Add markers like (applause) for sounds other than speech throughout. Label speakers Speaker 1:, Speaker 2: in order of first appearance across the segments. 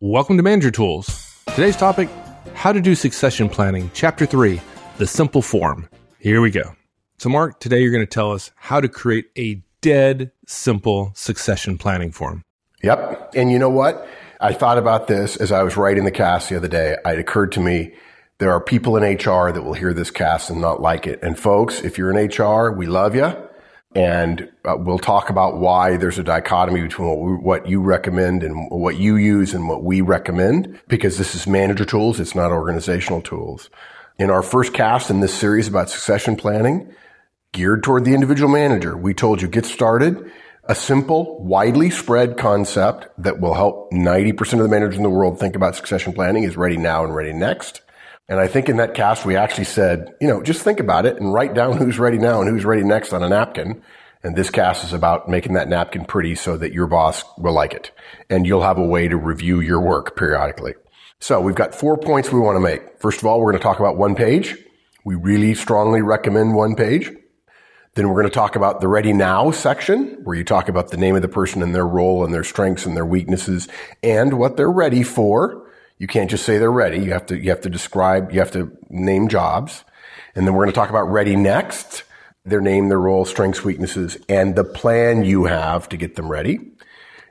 Speaker 1: Welcome to Manager Tools. Today's topic How to do succession planning, Chapter 3 The Simple Form. Here we go. So, Mark, today you're going to tell us how to create a dead simple succession planning form.
Speaker 2: Yep. And you know what? I thought about this as I was writing the cast the other day. It occurred to me there are people in HR that will hear this cast and not like it. And folks, if you're in HR, we love you. And uh, we'll talk about why there's a dichotomy between what, we, what, you recommend and what you use and what we recommend, because this is manager tools. It's not organizational tools. In our first cast in this series about succession planning, geared toward the individual manager, we told you get started. A simple, widely spread concept that will help 90% of the managers in the world think about succession planning is ready now and ready next. And I think in that cast, we actually said, you know, just think about it and write down who's ready now and who's ready next on a napkin. And this cast is about making that napkin pretty so that your boss will like it and you'll have a way to review your work periodically. So we've got four points we want to make. First of all, we're going to talk about one page. We really strongly recommend one page. Then we're going to talk about the ready now section where you talk about the name of the person and their role and their strengths and their weaknesses and what they're ready for. You can't just say they're ready. You have to, you have to describe, you have to name jobs. And then we're going to talk about ready next, their name, their role, strengths, weaknesses, and the plan you have to get them ready.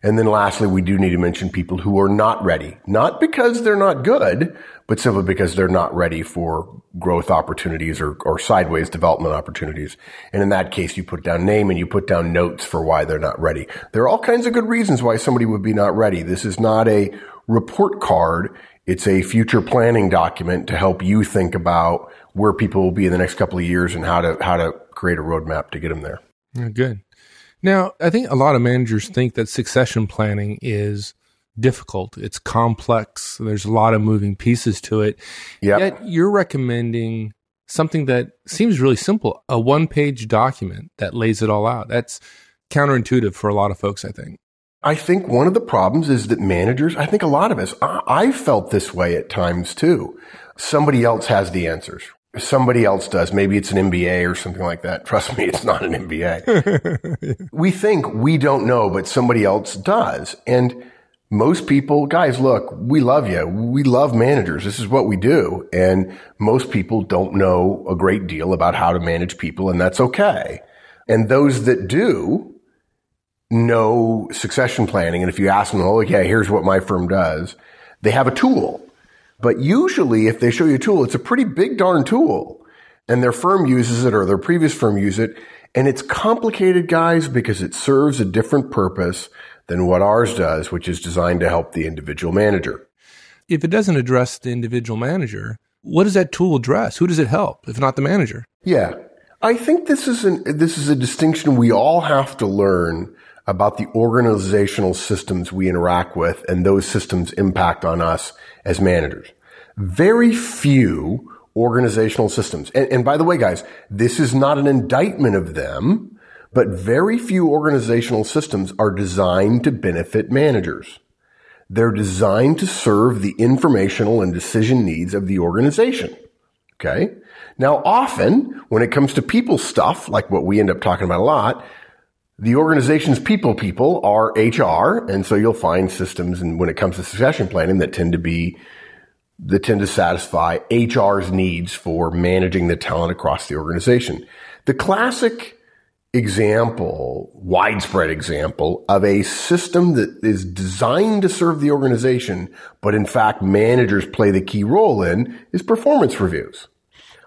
Speaker 2: And then lastly, we do need to mention people who are not ready, not because they're not good, but simply because they're not ready for growth opportunities or, or sideways development opportunities. And in that case, you put down name and you put down notes for why they're not ready. There are all kinds of good reasons why somebody would be not ready. This is not a report card. It's a future planning document to help you think about where people will be in the next couple of years and how to, how to create a roadmap to get them there.
Speaker 1: good. Now, I think a lot of managers think that succession planning is difficult. It's complex. There's a lot of moving pieces to it.
Speaker 2: Yep.
Speaker 1: Yet you're recommending something that seems really simple, a one page document that lays it all out. That's counterintuitive for a lot of folks, I think.
Speaker 2: I think one of the problems is that managers, I think a lot of us, I, I felt this way at times too. Somebody else has the answers. Somebody else does. Maybe it's an MBA or something like that. (laughs) Trust me, it's not an MBA. (laughs) we think we don't know, but somebody else does. And most people, guys, look, we love you. We love managers. This is what we do. And most people don't know a great deal about how to manage people, and that's okay. And those that do, know succession planning, and if you ask them, oh, okay, here's what my firm does, they have a tool. But usually, if they show you a tool, it's a pretty big darn tool. And their firm uses it or their previous firm use it. And it's complicated, guys, because it serves a different purpose than what ours does, which is designed to help the individual manager.
Speaker 1: If it doesn't address the individual manager, what does that tool address? Who does it help, if not the manager?
Speaker 2: Yeah. I think this is an, this is a distinction we all have to learn about the organizational systems we interact with and those systems impact on us as managers. Very few organizational systems. And, and, by the way, guys, this is not an indictment of them, but very few organizational systems are designed to benefit managers. They're designed to serve the informational and decision needs of the organization. Okay. Now, often when it comes to people stuff, like what we end up talking about a lot, the organization's people people are HR. And so you'll find systems and when it comes to succession planning that tend to be, that tend to satisfy HR's needs for managing the talent across the organization. The classic example, widespread example of a system that is designed to serve the organization, but in fact managers play the key role in is performance reviews.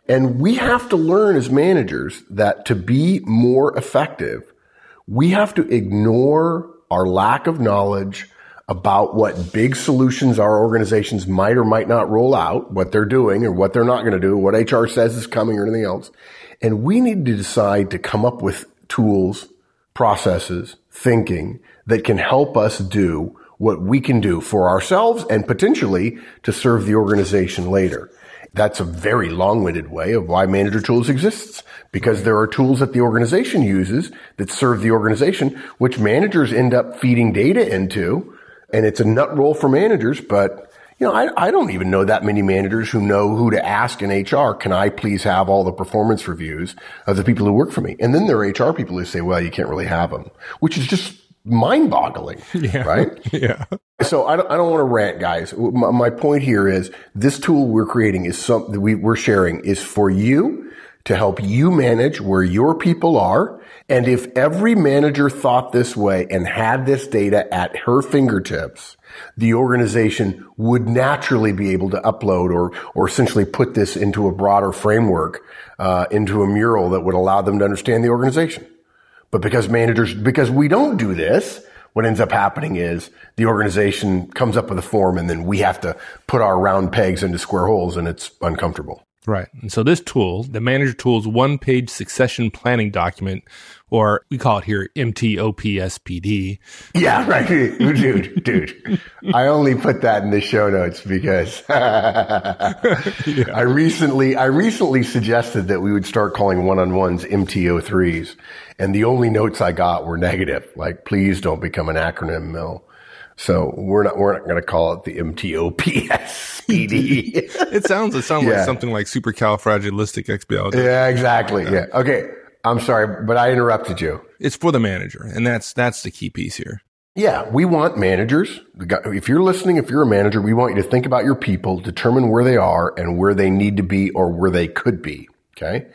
Speaker 2: And we have to learn as managers that to be more effective, we have to ignore our lack of knowledge about what big solutions our organizations might or might not roll out, what they're doing or what they're not going to do, what HR says is coming or anything else. And we need to decide to come up with tools, processes, thinking that can help us do what we can do for ourselves and potentially to serve the organization later. That's a very long-winded way of why manager tools exists because there are tools that the organization uses that serve the organization, which managers end up feeding data into. And it's a nut roll for managers, but you know, I, I don't even know that many managers who know who to ask in HR. Can I please have all the performance reviews of the people who work for me? And then there are HR people who say, well, you can't really have them, which is just mind boggling. (laughs)
Speaker 1: Yeah.
Speaker 2: Right. (laughs)
Speaker 1: Yeah.
Speaker 2: So I don't, I don't want to rant, guys. My, my point here is this tool we're creating is something we, we're sharing is for you to help you manage where your people are. And if every manager thought this way and had this data at her fingertips, the organization would naturally be able to upload or, or essentially put this into a broader framework, uh, into a mural that would allow them to understand the organization. But because managers, because we don't do this, what ends up happening is the organization comes up with a form and then we have to put our round pegs into square holes and it's uncomfortable.
Speaker 1: Right. And so this tool, the manager tool's one page succession planning document, or we call it here MTOPSPD.
Speaker 2: Yeah, right. (laughs) dude, dude. I only put that in the show notes because (laughs) yeah. I recently, I recently suggested that we would start calling one-on-ones MTO3s. And the only notes I got were negative. Like, please don't become an acronym mill. So we're not we're not going to call it the MTOPSPD. (laughs)
Speaker 1: it sounds it sounds yeah. like something like supercalifragilisticexpialidocious.
Speaker 2: Yeah, exactly. Yeah. Okay. I'm sorry, but I interrupted you.
Speaker 1: It's for the manager, and that's that's the key piece here.
Speaker 2: Yeah, we want managers. If you're listening, if you're a manager, we want you to think about your people, determine where they are and where they need to be or where they could be. Okay.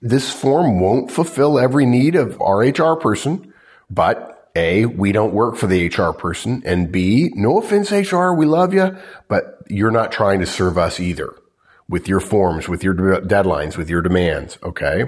Speaker 2: This form won't fulfill every need of our HR person, but a, we don't work for the HR person. And B, no offense, HR, we love you, but you're not trying to serve us either with your forms, with your deadlines, with your demands. Okay.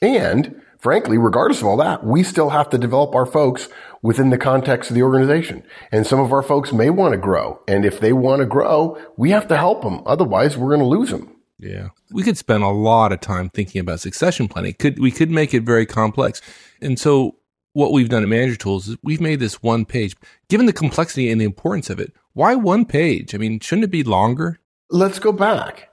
Speaker 2: And frankly, regardless of all that, we still have to develop our folks within the context of the organization. And some of our folks may want to grow. And if they want to grow, we have to help them. Otherwise, we're going to lose them.
Speaker 1: Yeah. We could spend a lot of time thinking about succession planning. Could we could make it very complex. And so what we've done at Manager Tools is we've made this one page. Given the complexity and the importance of it, why one page? I mean, shouldn't it be longer?
Speaker 2: Let's go back.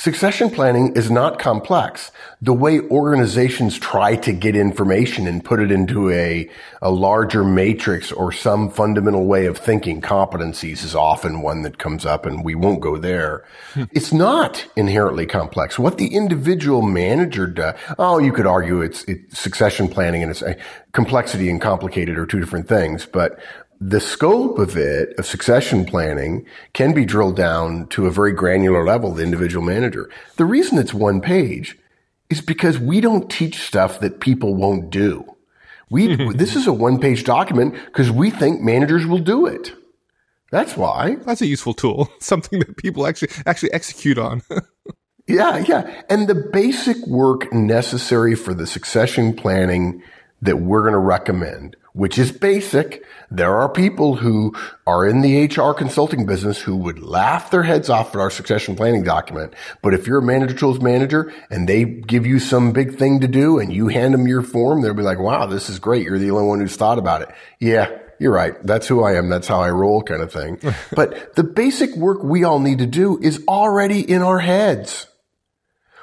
Speaker 2: Succession planning is not complex. The way organizations try to get information and put it into a, a larger matrix or some fundamental way of thinking competencies is often one that comes up and we won't go there. Hmm. It's not inherently complex. What the individual manager does, oh, you could argue it's, it's succession planning and it's uh, complexity and complicated are two different things, but the scope of it, of succession planning, can be drilled down to a very granular level, the individual manager. The reason it's one page is because we don't teach stuff that people won't do. We, (laughs) this is a one page document because we think managers will do it. That's why.
Speaker 1: That's a useful tool. (laughs) Something that people actually, actually execute on. (laughs)
Speaker 2: yeah, yeah. And the basic work necessary for the succession planning that we're going to recommend which is basic. There are people who are in the HR consulting business who would laugh their heads off at our succession planning document. But if you're a manager tools manager and they give you some big thing to do and you hand them your form, they'll be like, wow, this is great. You're the only one who's thought about it. Yeah. You're right. That's who I am. That's how I roll kind of thing. (laughs) but the basic work we all need to do is already in our heads.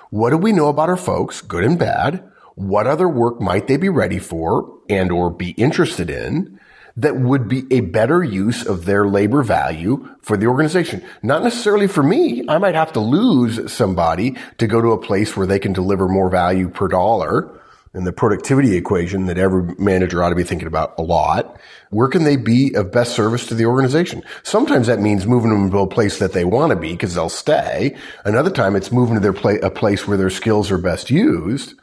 Speaker 2: What do we know about our folks, good and bad? What other work might they be ready for and or be interested in that would be a better use of their labor value for the organization? Not necessarily for me. I might have to lose somebody to go to a place where they can deliver more value per dollar in the productivity equation that every manager ought to be thinking about a lot. Where can they be of best service to the organization? Sometimes that means moving them to a place that they want to be because they'll stay. Another time it's moving to their pla- a place where their skills are best used.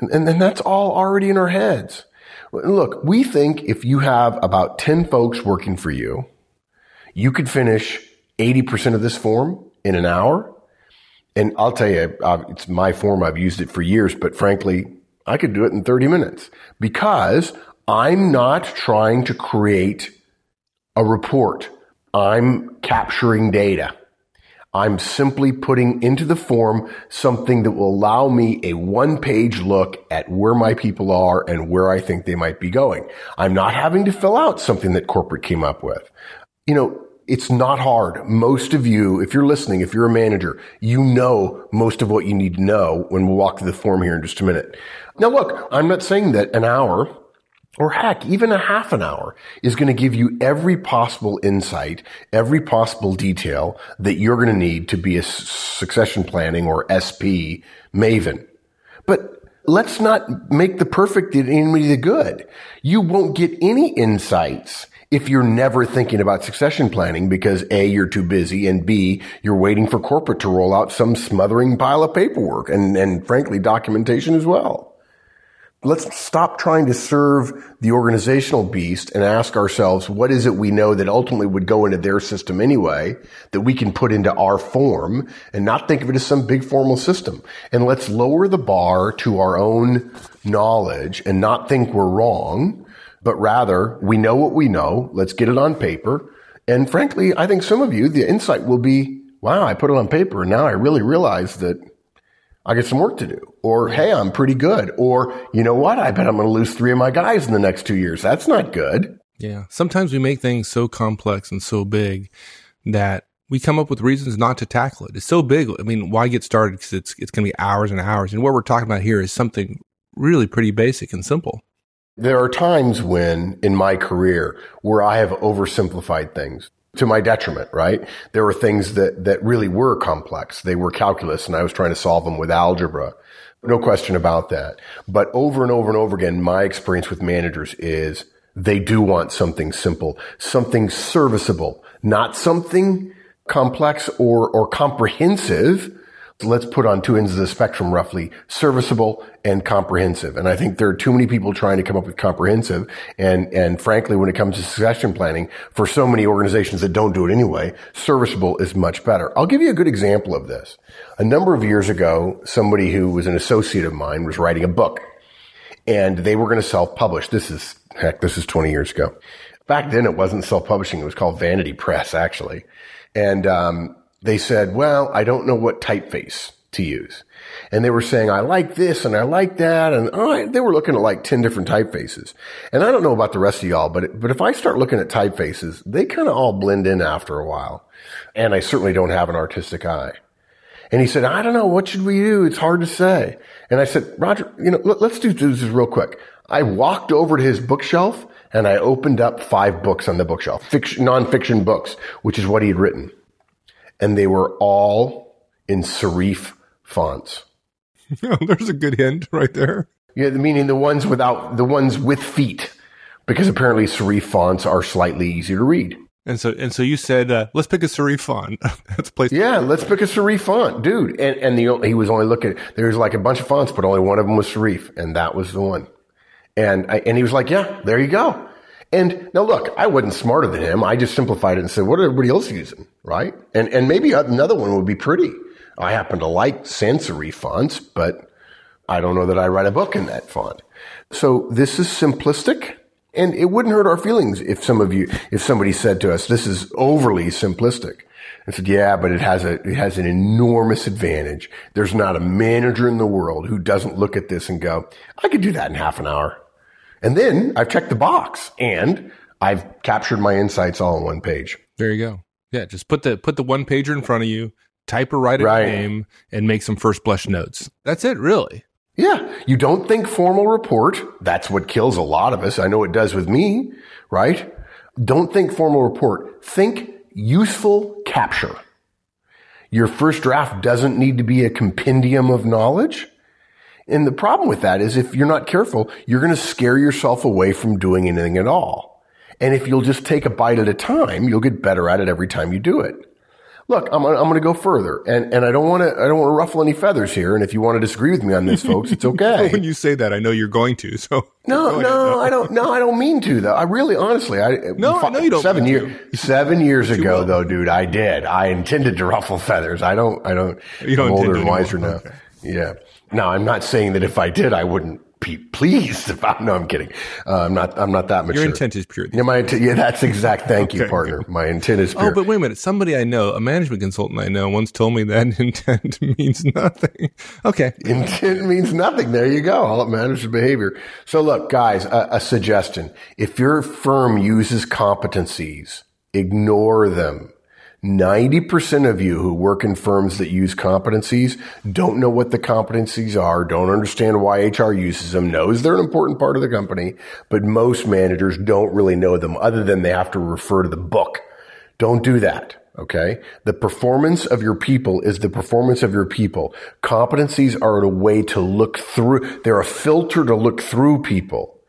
Speaker 2: And, then that's all already in our heads. Look, we think if you have about 10 folks working for you, you could finish 80% of this form in an hour. And I'll tell you, it's my form. I've used it for years, but frankly, I could do it in 30 minutes because I'm not trying to create a report. I'm capturing data. I'm simply putting into the form something that will allow me a one page look at where my people are and where I think they might be going. I'm not having to fill out something that corporate came up with. You know, it's not hard. Most of you, if you're listening, if you're a manager, you know most of what you need to know when we'll walk through the form here in just a minute. Now look, I'm not saying that an hour or heck, even a half an hour is going to give you every possible insight, every possible detail that you're going to need to be a succession planning or SP maven. But let's not make the perfect the enemy the good. You won't get any insights if you're never thinking about succession planning because A, you're too busy and B, you're waiting for corporate to roll out some smothering pile of paperwork and, and frankly documentation as well. Let's stop trying to serve the organizational beast and ask ourselves, what is it we know that ultimately would go into their system anyway that we can put into our form and not think of it as some big formal system? And let's lower the bar to our own knowledge and not think we're wrong, but rather we know what we know. Let's get it on paper. And frankly, I think some of you, the insight will be, wow, I put it on paper and now I really realize that I got some work to do. Or, hey, I'm pretty good. Or, you know what? I bet I'm going to lose three of my guys in the next two years. That's not good.
Speaker 1: Yeah. Sometimes we make things so complex and so big that we come up with reasons not to tackle it. It's so big. I mean, why get started? Because it's, it's going to be hours and hours. And what we're talking about here is something really pretty basic and simple.
Speaker 2: There are times when in my career where I have oversimplified things to my detriment, right? There were things that, that really were complex. They were calculus and I was trying to solve them with algebra. No question about that. But over and over and over again, my experience with managers is they do want something simple, something serviceable, not something complex or, or comprehensive, let's put on two ends of the spectrum roughly, serviceable and comprehensive. And I think there are too many people trying to come up with comprehensive. And, and frankly, when it comes to succession planning, for so many organizations that don't do it anyway, serviceable is much better. I'll give you a good example of this. A number of years ago, somebody who was an associate of mine was writing a book and they were going to self-publish. This is, heck, this is 20 years ago. Back then it wasn't self-publishing. It was called Vanity Press, actually. And, um, they said, well, I don't know what typeface to use. And they were saying, I like this and I like that. And oh, they were looking at like 10 different typefaces. And I don't know about the rest of y'all, but, but if I start looking at typefaces, they kind of all blend in after a while. And I certainly don't have an artistic eye. And he said, I don't know. What should we do? It's hard to say. And I said, Roger, you know, let, us do this real quick. I walked over to his bookshelf and I opened up five books on the bookshelf, fiction, nonfiction books, which is what he had written and they were all in serif fonts. (laughs)
Speaker 1: There's a good hint right there.
Speaker 2: Yeah, meaning the ones without the ones with feet, because apparently serif fonts are slightly easier to read.
Speaker 1: And so, and so you said, uh, let's pick a serif font. (laughs) That's place.
Speaker 2: Yeah, let's pick a serif font, dude. And and the he was only looking. There was like a bunch of fonts, but only one of them was serif, and that was the one. And I, and he was like, yeah, there you go. And now look, I wasn't smarter than him. I just simplified it and said, what are everybody else using? Right. And, and maybe another one would be pretty. I happen to like serif fonts, but I don't know that I write a book in that font. So this is simplistic and it wouldn't hurt our feelings if some of you, if somebody said to us, this is overly simplistic. I said, yeah, but it has a, it has an enormous advantage. There's not a manager in the world who doesn't look at this and go, I could do that in half an hour. And then I've checked the box and I've captured my insights all on one page.
Speaker 1: There you go. Yeah, just put the put the one pager in front of you, type or write a right. name, and make some first blush notes. That's it, really.
Speaker 2: Yeah, you don't think formal report. That's what kills a lot of us. I know it does with me, right? Don't think formal report. Think useful capture. Your first draft doesn't need to be a compendium of knowledge. And the problem with that is if you're not careful, you're going to scare yourself away from doing anything at all. And if you'll just take a bite at a time, you'll get better at it every time you do it. Look, I'm, I'm going to go further, and, and I don't want to I don't want to ruffle any feathers here. And if you want to disagree with me on this, folks, it's (laughs) okay.
Speaker 1: when you say that, I know you're going to. So (laughs)
Speaker 2: no, no, I don't. No, I don't mean to. Though I really, honestly, I (laughs)
Speaker 1: no, I know you don't.
Speaker 2: Seven years, seven years ago, though, dude, I did. I intended to ruffle feathers. I don't. I don't.
Speaker 1: You don't. I'm older
Speaker 2: and wiser now. Okay. Yeah. Now, I'm not saying that if I did, I wouldn't be pleased. (laughs) If I, no, I'm kidding. Uh, I'm not. I'm not that mature.
Speaker 1: Your intent is pure.
Speaker 2: Yeah, my intent, yeah, that's exact. Thank okay, you, partner. My intent is oh, pure.
Speaker 1: Oh, but wait a minute. Somebody I know, a management consultant I know, once told me that (laughs) intent means nothing. Okay,
Speaker 2: intent means nothing. There you go. All it matters is behavior. So, look, guys, a, a suggestion: if your firm uses competencies, ignore them 90% of you who work in firms that use competencies don't know what the competencies are, don't understand why HR uses them, knows they're an important part of the company, but most managers don't really know them other than they have to refer to the book. Don't do that. Okay. The performance of your people is the performance of your people. Competencies are a way to look through, they're a filter to look through people.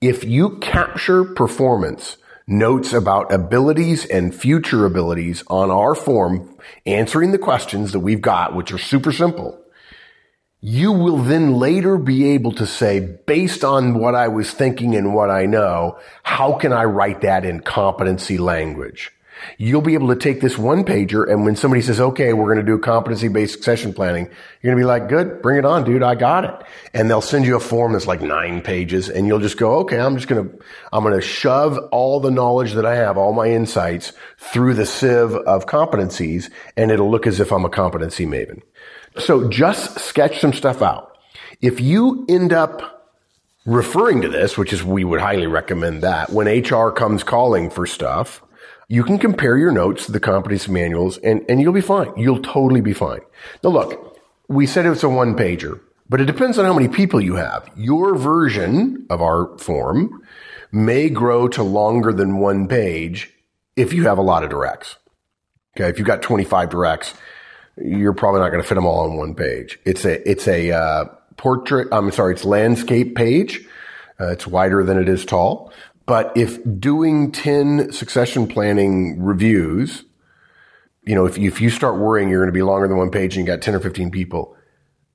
Speaker 2: If you capture performance, notes about abilities and future abilities on our form, answering the questions that we've got, which are super simple, you will then later be able to say, based on what I was thinking and what I know, how can I write that in competency language? You'll be able to take this one pager and when somebody says, okay, we're going to do competency based succession planning, you're going to be like, good, bring it on, dude. I got it. And they'll send you a form that's like nine pages and you'll just go, okay, I'm just going to, I'm going to shove all the knowledge that I have, all my insights through the sieve of competencies and it'll look as if I'm a competency maven. So just sketch some stuff out. If you end up referring to this, which is we would highly recommend that when HR comes calling for stuff, you can compare your notes to the competency manuals and, and you'll be fine. You'll totally be fine. Now look, we said it's a one pager, but it depends on how many people you have. Your version of our form may grow to longer than one page if you have a lot of directs. Okay. If you've got 25 directs, you're probably not going to fit them all on one page. It's a, it's a, uh, portrait. I'm sorry. It's landscape page. Uh, it's wider than it is tall. But if doing 10 succession planning reviews, you know, if you, if you start worrying you're going to be longer than one page and you got 10 or 15 people,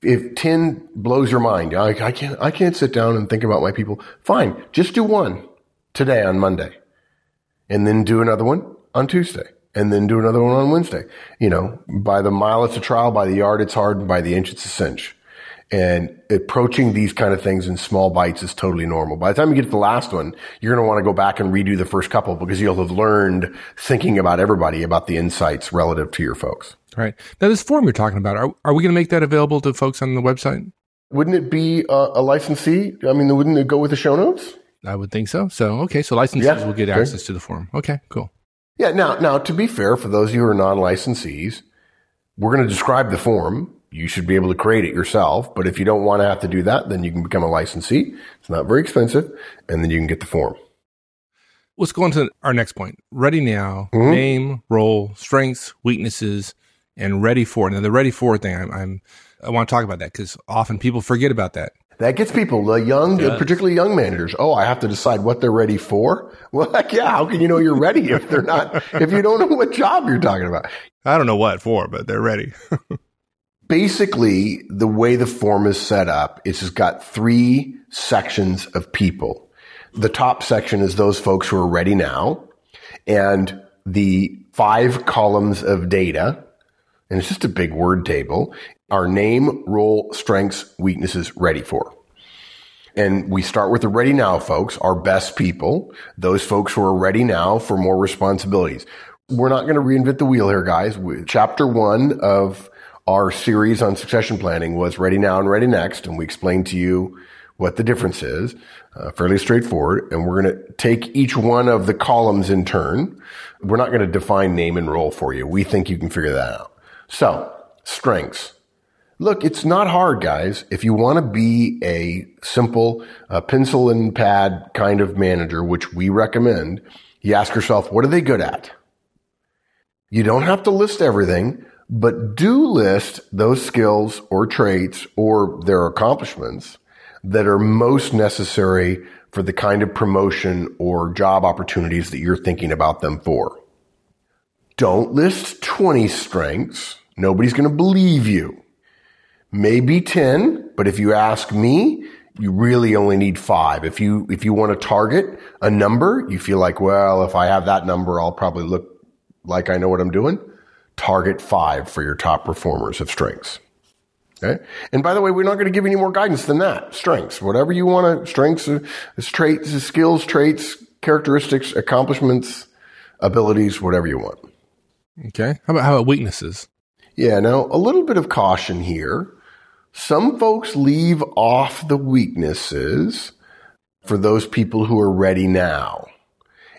Speaker 2: if 10 blows your mind, I, I can't, I can't sit down and think about my people. Fine. Just do one today on Monday and then do another one on Tuesday and then do another one on Wednesday. You know, by the mile it's a trial, by the yard it's hard, and by the inch it's a cinch. And approaching these kind of things in small bites is totally normal. By the time you get to the last one, you're going to want to go back and redo the first couple because you'll have learned thinking about everybody about the insights relative to your folks.
Speaker 1: Right. Now, this form you're talking about, are, are we going to make that available to folks on the website?
Speaker 2: Wouldn't it be a, a licensee? I mean, wouldn't it go with the show notes?
Speaker 1: I would think so. So, okay. So licensees yeah, will get access to the form. Okay, cool.
Speaker 2: Yeah. Now, now to be fair, for those of you who are non-licensees, we're going to describe the form you should be able to create it yourself. But if you don't want to have to do that, then you can become a licensee. It's not very expensive. And then you can get the form.
Speaker 1: Let's go on to our next point. Ready now, mm-hmm. name, role, strengths, weaknesses, and ready for. Now the ready for thing, I'm, I'm I want to talk about that because often people forget about that.
Speaker 2: That gets people, the young, particularly young managers. Oh, I have to decide what they're ready for. (laughs) Well, heck yeah. How can you know you're ready if they're not, if you don't know what job you're talking about?
Speaker 1: I don't know what for, but they're ready. (laughs)
Speaker 2: basically the way the form is set up is it's got three sections of people. The top section is those folks who are ready now and the five columns of data. And it's just a big word table our name, role, strengths, weaknesses, ready for. And we start with the ready now folks, our best people, those folks who are ready now for more responsibilities. We're not going to reinvent the wheel here, guys. Chapter one of our series on succession planning was Ready Now and Ready Next, and we explained to you what the difference is, uh, fairly straightforward. And we're going to take each one of the columns in turn. We're not going to define name and role for you. We think you can figure that out. So, strengths. Look, it's not hard, guys. If you want to be a simple uh, pencil and pad kind of manager, which we recommend, you ask yourself, what are they good at? You don't have to list everything, but do list those skills or traits or their accomplishments that are most necessary for the kind of promotion or job opportunities that you're thinking about them for. Don't list 20 strengths. Nobody's going to believe you. Maybe 10, but if you ask me, you really only need five. If you, if you want to target a number, you feel like, well, if I have that number, I'll probably look like I know what I'm doing target five for your top performers of strengths. Okay. And by the way, we're not going to give any more guidance than that. Strengths, whatever you want to, strengths, uh, traits, skills, traits, characteristics, accomplishments, abilities, whatever you want.
Speaker 1: Okay. How about, how about weaknesses?
Speaker 2: Yeah. Now a little bit of caution here. Some folks leave off the weaknesses for those people who are ready now.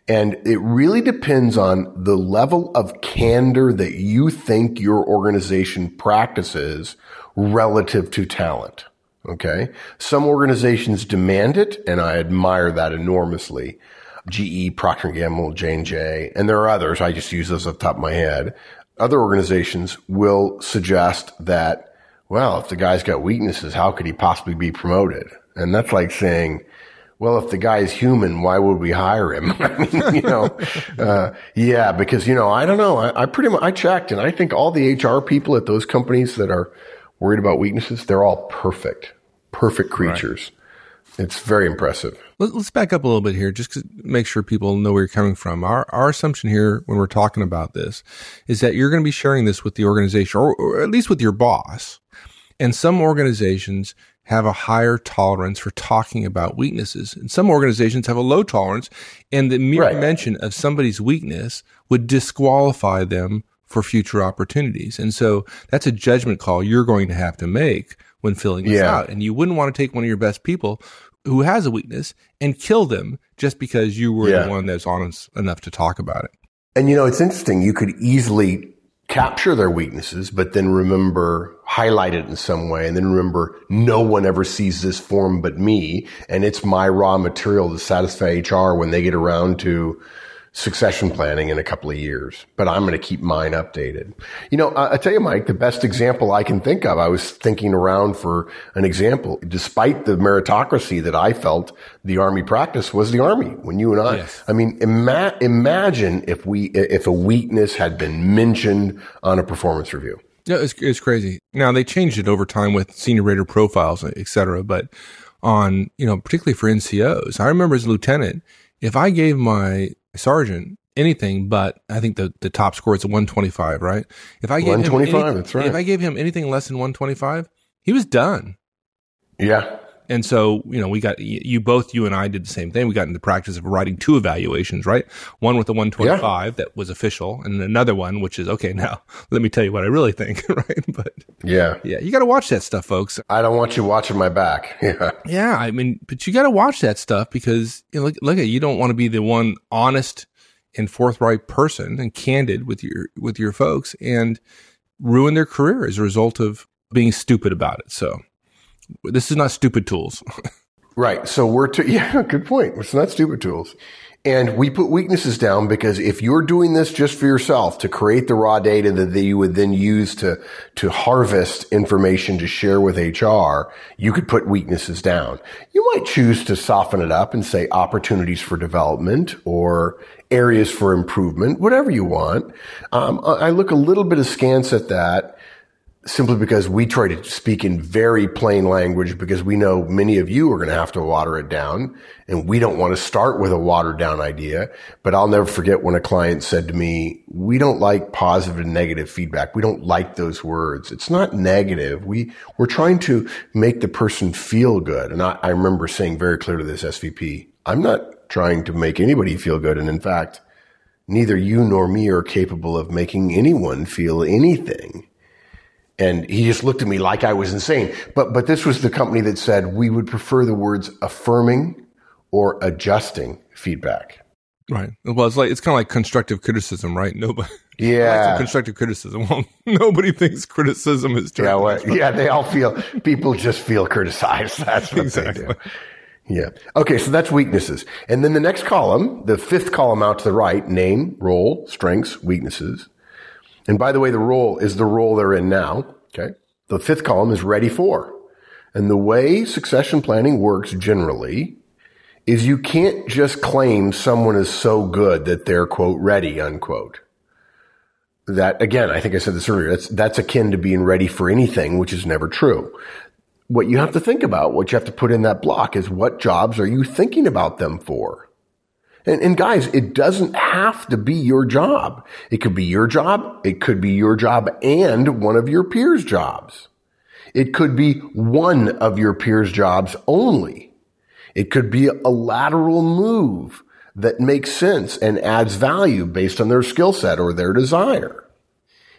Speaker 2: And it really depends on the level of candor that you think your organization practices relative to talent. Okay. Some organizations demand it, and I admire that enormously. GE, Procter & Gamble, J&J, and there are others. I just use those off the top of my head. Other organizations will suggest that, well, if the guy's got weaknesses, how could he possibly be promoted? And that's like saying, well, if the guy is human, why would we hire him? (laughs) I mean, you know, uh, yeah, because, you know, I don't know. I, I, pretty much, I checked and I think all the HR people at those companies that are worried about weaknesses, they're all perfect, perfect creatures. Right. It's very impressive.
Speaker 1: Let's back up a little bit here, just to make sure people know where you're coming from. Our our assumption here, when we're talking about this, is that you're going to be sharing this with the organization, or, or at least with your boss. And some organizations have a higher tolerance for talking about weaknesses, and some organizations have a low tolerance. And the mere right. mention of somebody's weakness would disqualify them for future opportunities. And so that's a judgment call you're going to have to make when filling this yeah. out. And you wouldn't want to take one of your best people who has a weakness and kill them just because you were yeah. the one that's honest enough to talk about it.
Speaker 2: And you know, it's interesting. You could easily capture their weaknesses, but then remember, highlight it in some way. And then remember, no one ever sees this form but me. And it's my raw material to satisfy HR when they get around to succession planning in a couple of years, but I'm going to keep mine updated. You know, I, I tell you, Mike, the best example I can think of, I was thinking around for an example, despite the meritocracy that I felt the army practice was the army when you and I, yes. I mean, ima- imagine if we, if a weakness had been mentioned on a performance review.
Speaker 1: Yeah, it's, it's crazy. Now they changed it over time with senior rater profiles, et cetera, but on, you know, particularly for NCOs, I remember as a lieutenant, if I gave my sergeant anything but I think the, the top score is 125, right?
Speaker 2: If I gave 125,
Speaker 1: him any,
Speaker 2: that's right.
Speaker 1: If I gave him anything less than 125, he was done.
Speaker 2: Yeah.
Speaker 1: And so, you know, we got you both, you and I did the same thing. We got into practice of writing two evaluations, right? One with the 125 yeah. that was official, and another one which is okay. (laughs) Now, let me tell you what I really think, (laughs) right? But
Speaker 2: yeah,
Speaker 1: yeah, you got to watch that stuff, folks.
Speaker 2: I don't want you watching my back. (laughs) Yeah,
Speaker 1: yeah. I mean, but you got to watch that stuff because you know, look, look at you don't want to be the one honest and forthright person and candid with your with your folks and ruin their career as a result of being stupid about it. So this is not stupid tools. (laughs)
Speaker 2: right. So we're to, (laughs) yeah, good point. It's not stupid tools. And we put weaknesses down because if you're doing this just for yourself to create the raw data that you would then use to, to harvest information to share with HR, you could put weaknesses down. You might choose to soften it up and say opportunities for development or areas for improvement, whatever you want. Um, I look a little bit askance at that simply because we try to speak in very plain language because we know many of you are going to have to water it down and we don't want to start with a watered down idea. But I'll never forget when a client said to me, we don't like positive and negative feedback. We don't like those words. It's not negative. We, we're trying to make the person feel good. And I, I remember saying very clear to this SVP, I'm not trying to make anybody feel good. And in fact, neither you nor me are capable of making anyone feel anything. And he just looked at me like I was insane. But, but this was the company that said we would prefer the words affirming or adjusting feedback.
Speaker 1: Right. Well, it's like, it's kind of like constructive criticism, right? Nobody. (laughs)
Speaker 2: Yeah.
Speaker 1: constructive criticism. Well, (laughs) nobody thinks criticism is
Speaker 2: Yeah. Well, yeah. They all feel, people just feel criticized. (laughs) That's what exactly. they do. Yeah. Okay. So that's weaknesses. And then the next column, the fifth column out to the right, name, role, strengths, weaknesses. And by the way, the role is the role they're in now. Okay. The fifth column is ready for. And the way succession planning works generally is you can't just claim someone is so good that they're quote ready unquote. That again, I think I said this earlier. That's, that's akin to being ready for anything, which is never true. What you have to think about, what you have to put in that block is what jobs are you thinking about them for? And, and guys, it doesn't have to be your job. It could be your job. It could be your job and one of your peers' jobs. It could be one of your peers' jobs only. It could be a lateral move that makes sense and adds value based on their skill set or their desire.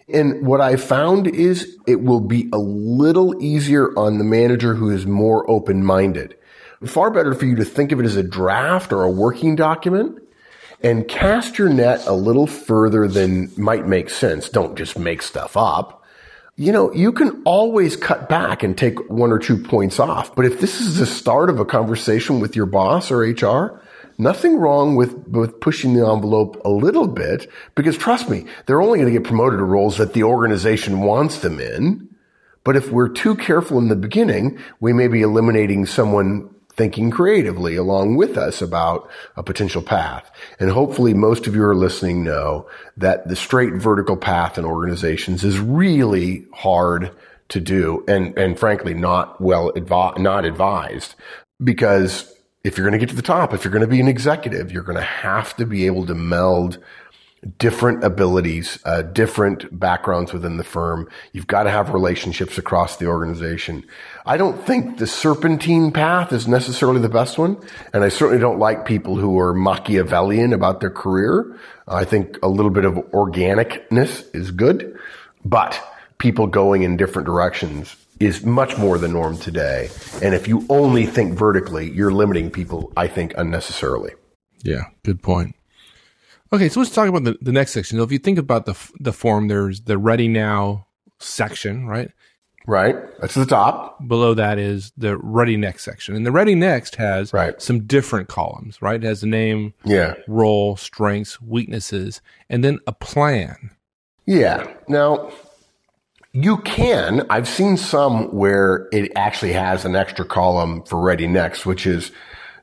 Speaker 2: And what I found is it will be a little easier on the manager who is more open-minded. Far better for you to think of it as a draft or a working document and cast your net a little further than might make sense. Don't just make stuff up. You know, you can always cut back and take one or two points off. But if this is the start of a conversation with your boss or HR, nothing wrong with, with pushing the envelope a little bit because trust me, they're only going to get promoted to roles that the organization wants them in. But if we're too careful in the beginning, we may be eliminating someone thinking creatively along with us about a potential path. And hopefully most of you are listening know that the straight vertical path in organizations is really hard to do and, and frankly not well advi- not advised because if you're going to get to the top, if you're going to be an executive, you're going to have to be able to meld different abilities, uh, different backgrounds within the firm. You've got to have relationships across the organization. I don't think the serpentine path is necessarily the best one. And I certainly don't like people who are Machiavellian about their career. I think a little bit of organicness is good, but people going in different directions is much more the norm today. And if you only think vertically, you're limiting people, I think, unnecessarily.
Speaker 1: Yeah, good point. Okay, so let's talk about the, the next section. So if you think about the the form, there's the ready now section, right?
Speaker 2: Right. That's the top.
Speaker 1: Below that is the ready next section. And the ready next has
Speaker 2: right.
Speaker 1: some different columns, right? It has the name,
Speaker 2: yeah,
Speaker 1: role, strengths, weaknesses, and then a plan.
Speaker 2: Yeah. Now, you can, I've seen some where it actually has an extra column for ready next, which is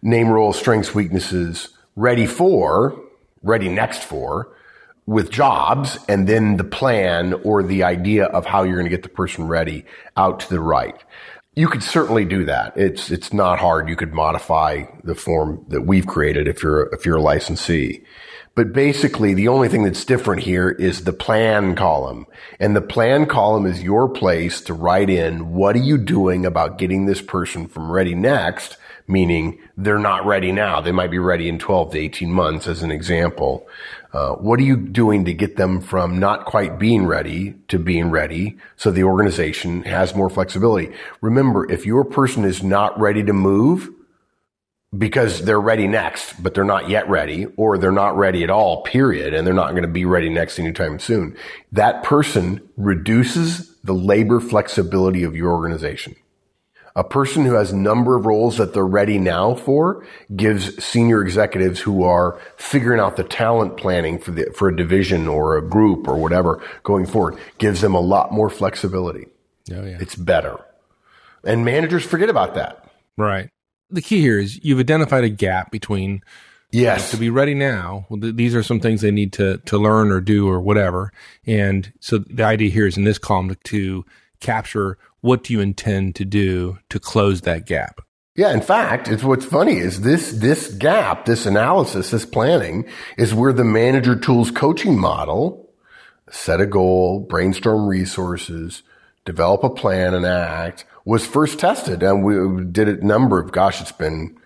Speaker 2: name, role, strengths, weaknesses, ready for, ready next for with jobs and then the plan or the idea of how you're going to get the person ready out to the right. You could certainly do that. It's, it's not hard. You could modify the form that we've created if you're, if you're a licensee. But basically the only thing that's different here is the plan column. And the plan column is your place to write in what are you doing about getting this person from ready next meaning they're not ready now. They might be ready in 12 to 18 months as an example. Uh, what are you doing to get them from not quite being ready to being ready so the organization has more flexibility? Remember, if your person is not ready to move because they're ready next, but they're not yet ready or they're not ready at all, period, and they're not going to be ready next anytime soon, that person reduces the labor flexibility of your organization. A person who has a number of roles that they're ready now for gives senior executives who are figuring out the talent planning for the, for a division or a group or whatever going forward, gives them a lot more flexibility.
Speaker 1: Oh, yeah.
Speaker 2: It's better. And managers forget about that.
Speaker 1: Right. The key here is you've identified a gap between
Speaker 2: Yes.
Speaker 1: to be ready now. Well, th- these are some things they need to, to learn or do or whatever. And so the idea here is in this column to, to capture what do you intend to do to close that gap?
Speaker 2: Yeah, in fact, it's what's funny is this this gap, this analysis, this planning is where the manager tools coaching model set a goal, brainstorm resources, develop a plan and act was first tested and we did a number of gosh, it's been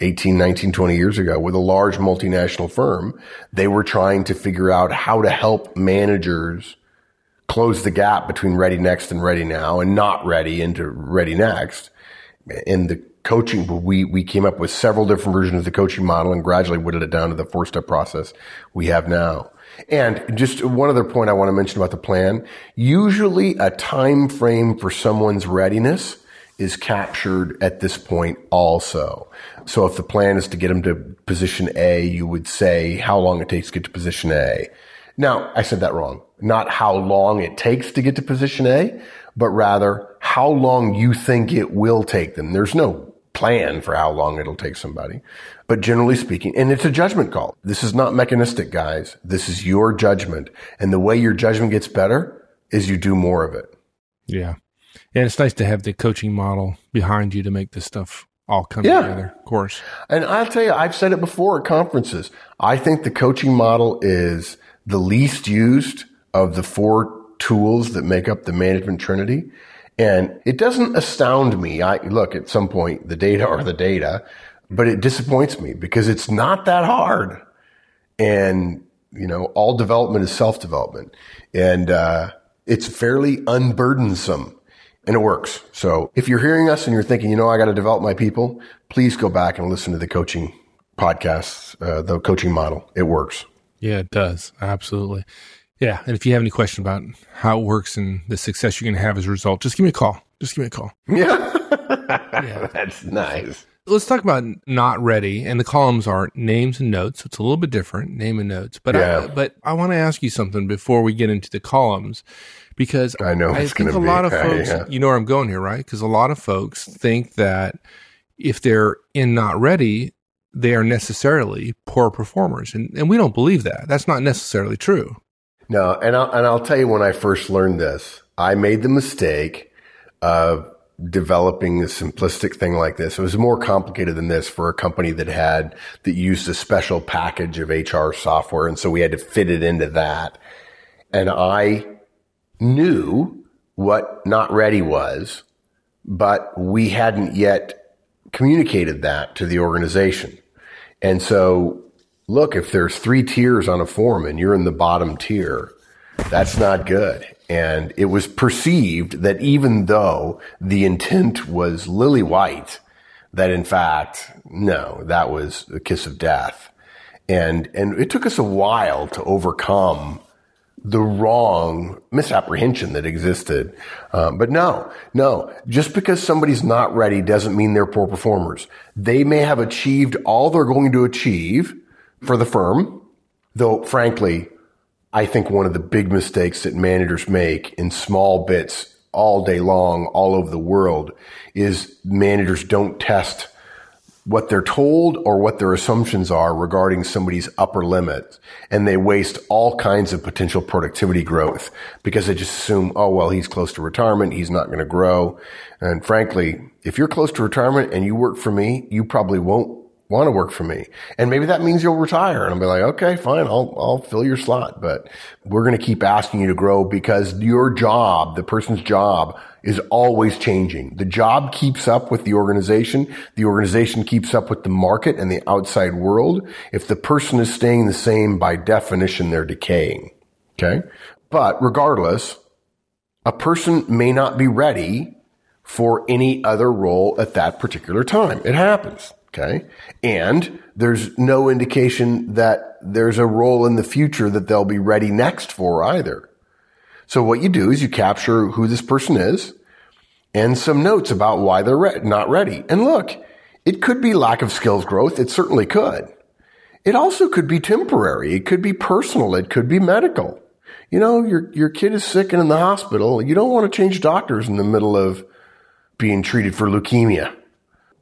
Speaker 2: 18, 19, 20 years ago with a large multinational firm. They were trying to figure out how to help managers close the gap between ready next and ready now and not ready into ready next. In the coaching, we, we came up with several different versions of the coaching model and gradually whittled it down to the four step process we have now. And just one other point I want to mention about the plan. Usually a time frame for someone's readiness is captured at this point also. So if the plan is to get them to position A, you would say how long it takes to get to position A. Now, I said that wrong. Not how long it takes to get to position A, but rather how long you think it will take them. There's no plan for how long it'll take somebody. But generally speaking, and it's a judgment call. This is not mechanistic, guys. This is your judgment. And the way your judgment gets better is you do more of it.
Speaker 1: Yeah. And it's nice to have the coaching model behind you to make this stuff all come
Speaker 2: Yeah.
Speaker 1: together, of course.
Speaker 2: And I'll tell you, I've said it before at conferences. I think the coaching model is the least used of the four tools that make up the management trinity. And it doesn't astound me. I look at some point, the data are the data, but it disappoints me because it's not that hard. And, you know, all development is self development and, uh, it's fairly unburdensome and it works. So if you're hearing us and you're thinking, you know, I got to develop my people, please go back and listen to the coaching podcasts, uh, the coaching model. It works.
Speaker 1: Yeah, it does. Absolutely. Yeah. And if you have any question about how it works and the success you're going to have as a result, just give me a call. Just give me a call. (laughs)
Speaker 2: Yeah.
Speaker 1: Yeah.
Speaker 2: That's nice.
Speaker 1: Let's talk about not ready. And the columns are names and notes. It's a little bit different, name and notes. But
Speaker 2: Yeah.
Speaker 1: I, but I want to ask you something before we get into the columns because
Speaker 2: I know
Speaker 1: I think a
Speaker 2: be-
Speaker 1: lot of
Speaker 2: yeah,
Speaker 1: folks,
Speaker 2: yeah.
Speaker 1: you know where I'm going here, right? Because a lot of folks think that if they're in not ready, they are necessarily poor performers. And, and we don't believe that. That's not necessarily true.
Speaker 2: No, and I'll, and I'll tell you when I first learned this, I made the mistake of developing a simplistic thing like this. It was more complicated than this for a company that had, that used a special package of HR software. And so we had to fit it into that. And I knew what not ready was, but we hadn't yet communicated that to the organization. And so look, if there's three tiers on a form and you're in the bottom tier, that's not good. And it was perceived that even though the intent was lily white, that in fact, no, that was a kiss of death. And, and it took us a while to overcome the wrong misapprehension that existed. Um, but no, no, just because somebody's not ready doesn't mean they're poor performers. They may have achieved all they're going to achieve for the firm, though frankly, I think one of the big mistakes that managers make in small bits all day long, all over the world is managers don't test what they're told or what their assumptions are regarding somebody's upper limit. And they waste all kinds of potential productivity growth because they just assume, oh, well, he's close to retirement. He's not going to grow. And frankly, if you're close to retirement and you work for me, you probably won't want to work for me. And maybe that means you'll retire. And I'll be like, okay, fine. I'll, I'll fill your slot, but we're going to keep asking you to grow because your job, the person's job is always changing. The job keeps up with the organization. The organization keeps up with the market and the outside world. If the person is staying the same, by definition, they're decaying. Okay. But regardless, a person may not be ready for any other role at that particular time. It happens. Okay. And there's no indication that there's a role in the future that they'll be ready next for either. So what you do is you capture who this person is and some notes about why they're re- not ready. And look, it could be lack of skills growth. It certainly could. It also could be temporary. It could be personal. It could be medical. You know, your, your kid is sick and in the hospital. You don't want to change doctors in the middle of being treated for leukemia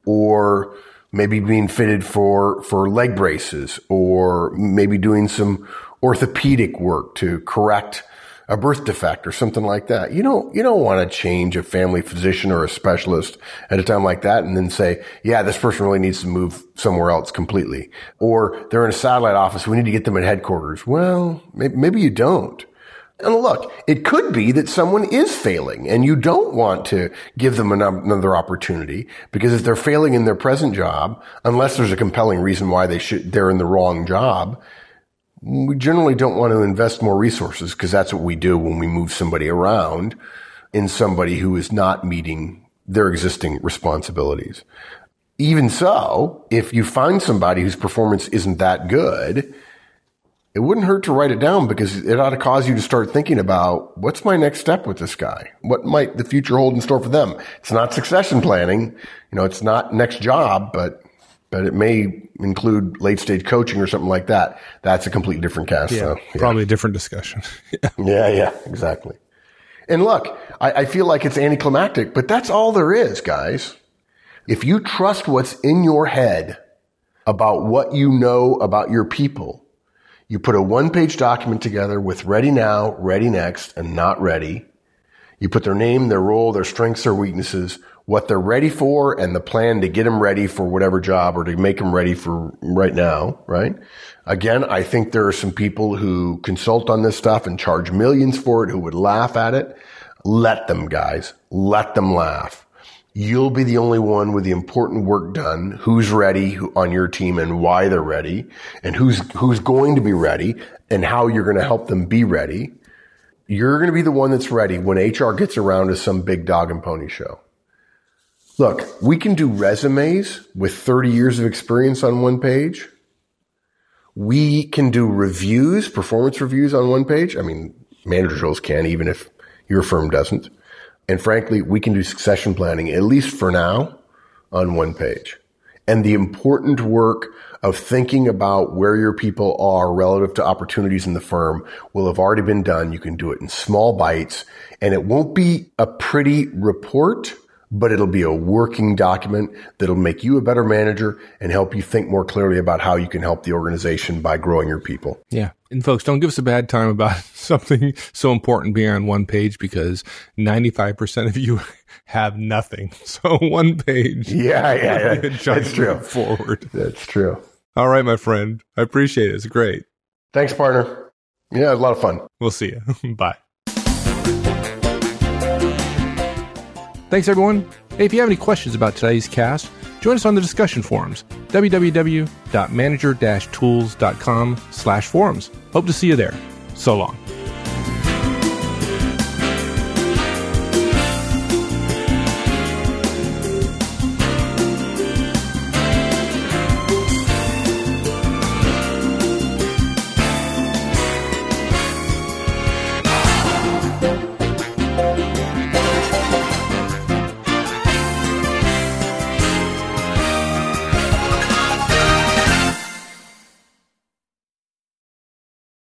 Speaker 2: or maybe being fitted for, for leg braces or maybe doing some orthopedic work to correct a birth defect or something like that. You don't, you don't want to change a family physician or a specialist at a time like that and then say, yeah, this person really needs to move somewhere else completely. Or they're in a satellite office. We need to get them at headquarters. Well, maybe, maybe you don't. And look, it could be that someone is failing and you don't want to give them another opportunity because if they're failing in their present job, unless there's a compelling reason why they should, they're in the wrong job, we generally don't want to invest more resources because that's what we do when we move somebody around in somebody who is not meeting their existing responsibilities. Even so, if you find somebody whose performance isn't that good, it wouldn't hurt to write it down because it ought to cause you to start thinking about what's my next step with this guy? What might the future hold in store for them? It's not succession planning. You know, it's not next job, but, but it may include late stage coaching or something like that. That's a completely different cast.
Speaker 1: Yeah,
Speaker 2: so, yeah.
Speaker 1: probably a different discussion. (laughs)
Speaker 2: Yeah, yeah, exactly. And look, I, I feel like it's anticlimactic, but that's all there is, guys. If you trust what's in your head about what you know about your people, you put a one page document together with ready now, ready next, and not ready. You put their name, their role, their strengths, their weaknesses, what they're ready for, and the plan to get them ready for whatever job or to make them ready for right now, right? Again, I think there are some people who consult on this stuff and charge millions for it who would laugh at it. Let them, guys. Let them laugh. You'll be the only one with the important work done. Who's ready on your team and why they're ready and who's, who's going to be ready and how you're going to help them be ready. You're going to be the one that's ready when HR gets around to some big dog and pony show. Look, we can do resumes with 30 years of experience on one page. We can do reviews, performance reviews on one page. I mean, manager roles can, even if your firm doesn't. And frankly, we can do succession planning, at least for now, on one page. and the important work of thinking about where your people are relative to opportunities in the firm will have already been done. You can do it in small bites and it won't be a pretty report, but it'll be a working document that'll make you a better manager and help you think more clearly about how you can help the organization by growing your people.
Speaker 1: Yeah. And folks, don't give us a bad time about (laughs) something so important being on one page because 95% of you (laughs) have nothing. (laughs) So one page.
Speaker 2: Yeah, yeah, yeah. That's true.
Speaker 1: Forward.
Speaker 2: That's true.
Speaker 1: All right, my friend. I appreciate it. It's great.
Speaker 2: Thanks, partner. Yeah, it was a lot of fun.
Speaker 1: We'll see you. Bye. Thanks, everyone. Hey, if you have any questions about today's cast, join us on the discussion forums, www.manager-tools.com slash forums. Hope to see you there. So long.